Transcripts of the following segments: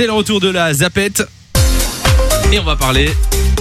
C'est le retour de la Zapette. Et on va parler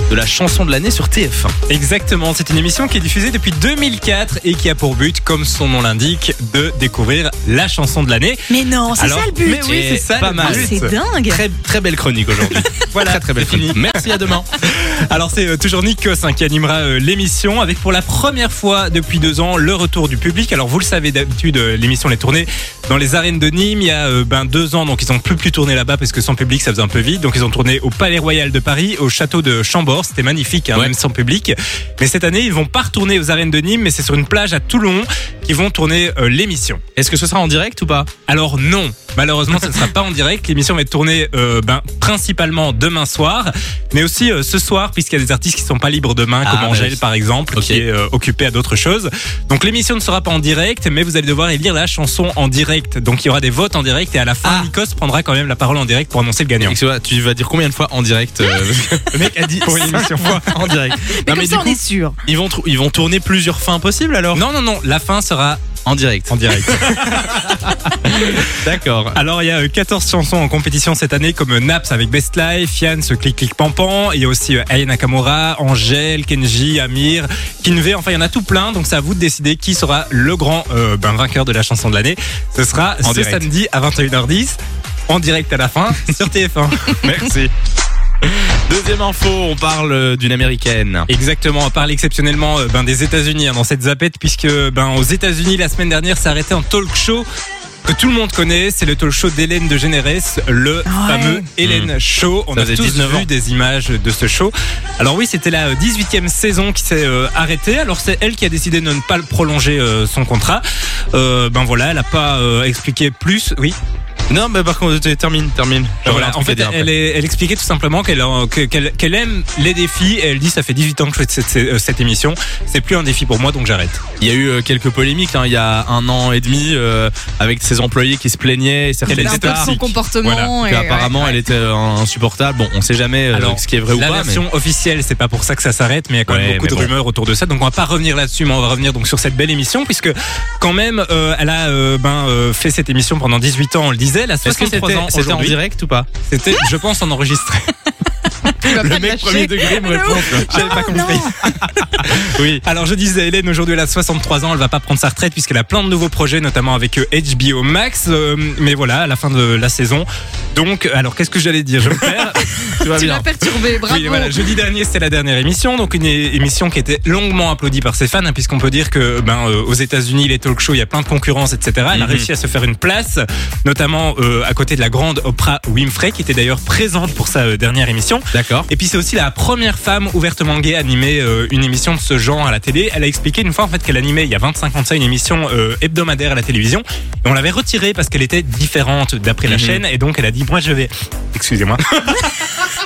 de la chanson de l'année sur TF1. Exactement, c'est une émission qui est diffusée depuis 2004 et qui a pour but, comme son nom l'indique, de découvrir la chanson de l'année. Mais non, c'est Alors, ça le but. mais oui, c'est ça pas le mal. but. C'est dingue. Très, très belle chronique aujourd'hui. Voilà, très très belle fini. chronique. Merci, à demain. Alors c'est euh, toujours Nikos hein, qui animera euh, l'émission avec pour la première fois depuis deux ans le retour du public. Alors vous le savez d'habitude euh, l'émission est tournée dans les arènes de Nîmes il y a euh, ben, deux ans donc ils ont plus pu tourner là-bas parce que sans public ça faisait un peu vite. Donc ils ont tourné au Palais Royal de Paris, au château de Chambord, c'était magnifique hein, Ouais. même sans public. Mais cette année ils vont pas retourner aux arènes de Nîmes mais c'est sur une plage à Toulon qu'ils vont tourner euh, l'émission. Est-ce que ce sera en direct ou pas? Alors non, malheureusement, ce ne sera pas en direct. L'émission va être tournée euh, ben, principalement demain soir, mais aussi euh, ce soir, puisqu'il y a des artistes qui sont pas libres demain, Ah, comme bah Angèle par exemple, qui est occupée à d'autres choses. Donc l'émission ne sera pas en direct, mais vous allez devoir élire la chanson en direct. Donc il y aura des votes en direct et à la fin, Ah. Nikos prendra quand même la parole en direct pour annoncer le gagnant. Excuse-moi, Tu vas dire combien de fois en direct euh, parce que Le mec a dit Pour une émission. fois en direct. Mais Non, comme mais ça, du on coup, est sûr. ils vont, trou- ils vont tourner plusieurs fins possibles alors? Non, non, non, la fin sera En direct. en direct. D'accord. Alors il y a euh, 14 chansons en compétition cette année comme euh, Naps avec Best Life, Yann ce Click Click Pampan, il y a aussi euh, Aya Nakamura, Angèle, Kenji, Amir, Kinvey, enfin il y en a tout plein donc c'est à vous de décider qui sera le grand euh, ben, vainqueur de la chanson de l'année. Ce sera En ce direct. samedi à 21h10 en direct à la fin sur TF1. Merci. Deuxième info, on parle euh, d'une américaine. Exactement, on parle exceptionnellement euh, ben, des États-Unis hein, dans cette zapette puisque ben, aux États-Unis la semaine dernière s'est arrêté un talk show que tout le monde connaît, c'est le talk show d'Hélène de Générès, le fameux Hélène Show. On Ça a tous 19 vu ans. des images de ce show. Alors oui, c'était la 18e saison qui s'est euh, arrêtée. Alors c'est elle qui a décidé de ne pas le prolonger euh, son contrat. Euh, ben voilà, elle a pas euh, expliqué plus. Oui. Non, mais par contre, euh, termine, termine. J'aurais Voilà, en fait, elle, est- elle expliquait tout simplement qu'elle euh, que- qu'elle qu'elle aime les défis. Et elle dit ça fait 18 ans que je fais cette, cette, émission. C'est plus un défi pour moi, donc j'arrête. Il y a eu euh, quelques polémiques hein, il y a un an et demi euh, avec ses employés qui se plaignaient et certaines un peu son comportement. Voilà, et, apparemment ouais. elle était euh, insupportable. Bon, on sait jamais euh, ce qui est vrai ou la pas. mais- version officielle, c'est pas pour ça que ça s'arrête, mais il y a quand Ouais, même beaucoup de mais bon. rumeurs autour de ça. Donc on va pas revenir là-dessus, mais on va revenir donc sur cette belle émission, puisque quand même, euh, elle a euh, ben euh, fait cette émission pendant 18 ans, on le disait. Elle a Est-ce que 63 c'était ans c'était en direct ou pas C'était, je pense, en enregistré. Le mec premier degré me répond. J'avais pas Oh, compris. Oui. Alors je disais Hélène aujourd'hui elle a 63 ans, elle va pas prendre sa retraite puisqu'elle a plein de nouveaux projets notamment avec euh, HBO Max euh, mais voilà à la fin de la saison. Donc alors qu'est-ce que j'allais dire? Je me perds. Tu bien. perturbé, bravo. Oui, voilà, jeudi dernier, c'était la dernière émission, donc une émission qui était longuement applaudie par ses fans, hein, puisqu'on peut dire que ben euh, aux États-Unis, les talk shows, il y a plein de concurrence, etc. Elle a Mhm. réussi à se faire une place, notamment euh, à côté de la grande Oprah Winfrey, qui était d'ailleurs présente pour sa euh, dernière émission. D'accord. Et puis c'est aussi la première femme ouvertement gay à animer euh, une émission de ce genre à la télé. Elle a expliqué une fois en fait qu'elle animait il y a 25 ans de ça une émission euh, hebdomadaire à la télévision. Et on l'avait retirée parce qu'elle était différente d'après la Mhm. chaîne. Et donc elle a dit moi je vais. Excusez-moi.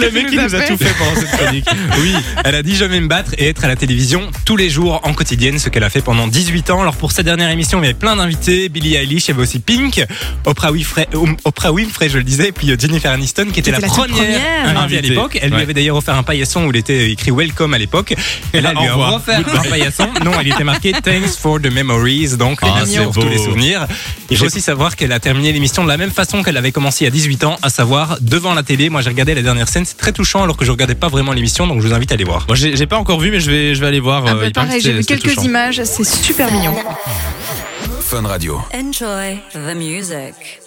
Le mec qui nous a tout fait pendant cette chronique. Oui, elle a dit je vais me battre et être à la télévision tous les jours en quotidienne, ce qu'elle a fait pendant 18 ans. Alors pour sa dernière émission, il y avait plein d'invités, Billie Eilish, il y avait aussi Pink, Oprah Winfrey, euh, Oprah Winfrey, je le disais, et puis euh, Jennifer Aniston qui était la, la première, première. invitée à l'époque. Elle lui Ouais. avait d'ailleurs offert un paillasson où il était écrit Welcome à l'époque. Et là, elle lui a offert un paillasson. Non, il était marqué Thanks for the memories, donc Ah, merci pour tous les souvenirs. Il faut aussi savoir qu'elle a terminé l'émission de la même façon qu'elle avait commencé il y a 18 ans, à savoir devant la télé. Moi, j'ai regardé la dernière scène, c'est très touchant alors que je regardais pas vraiment l'émission, donc je vous invite à aller voir. Moi, j'ai pas encore vu, mais je vais, je vais aller voir. Ah euh, bah, il paraît que pareil, j'ai vu quelques touchant. images, c'est super mignon. Fun Radio. Enjoy the music.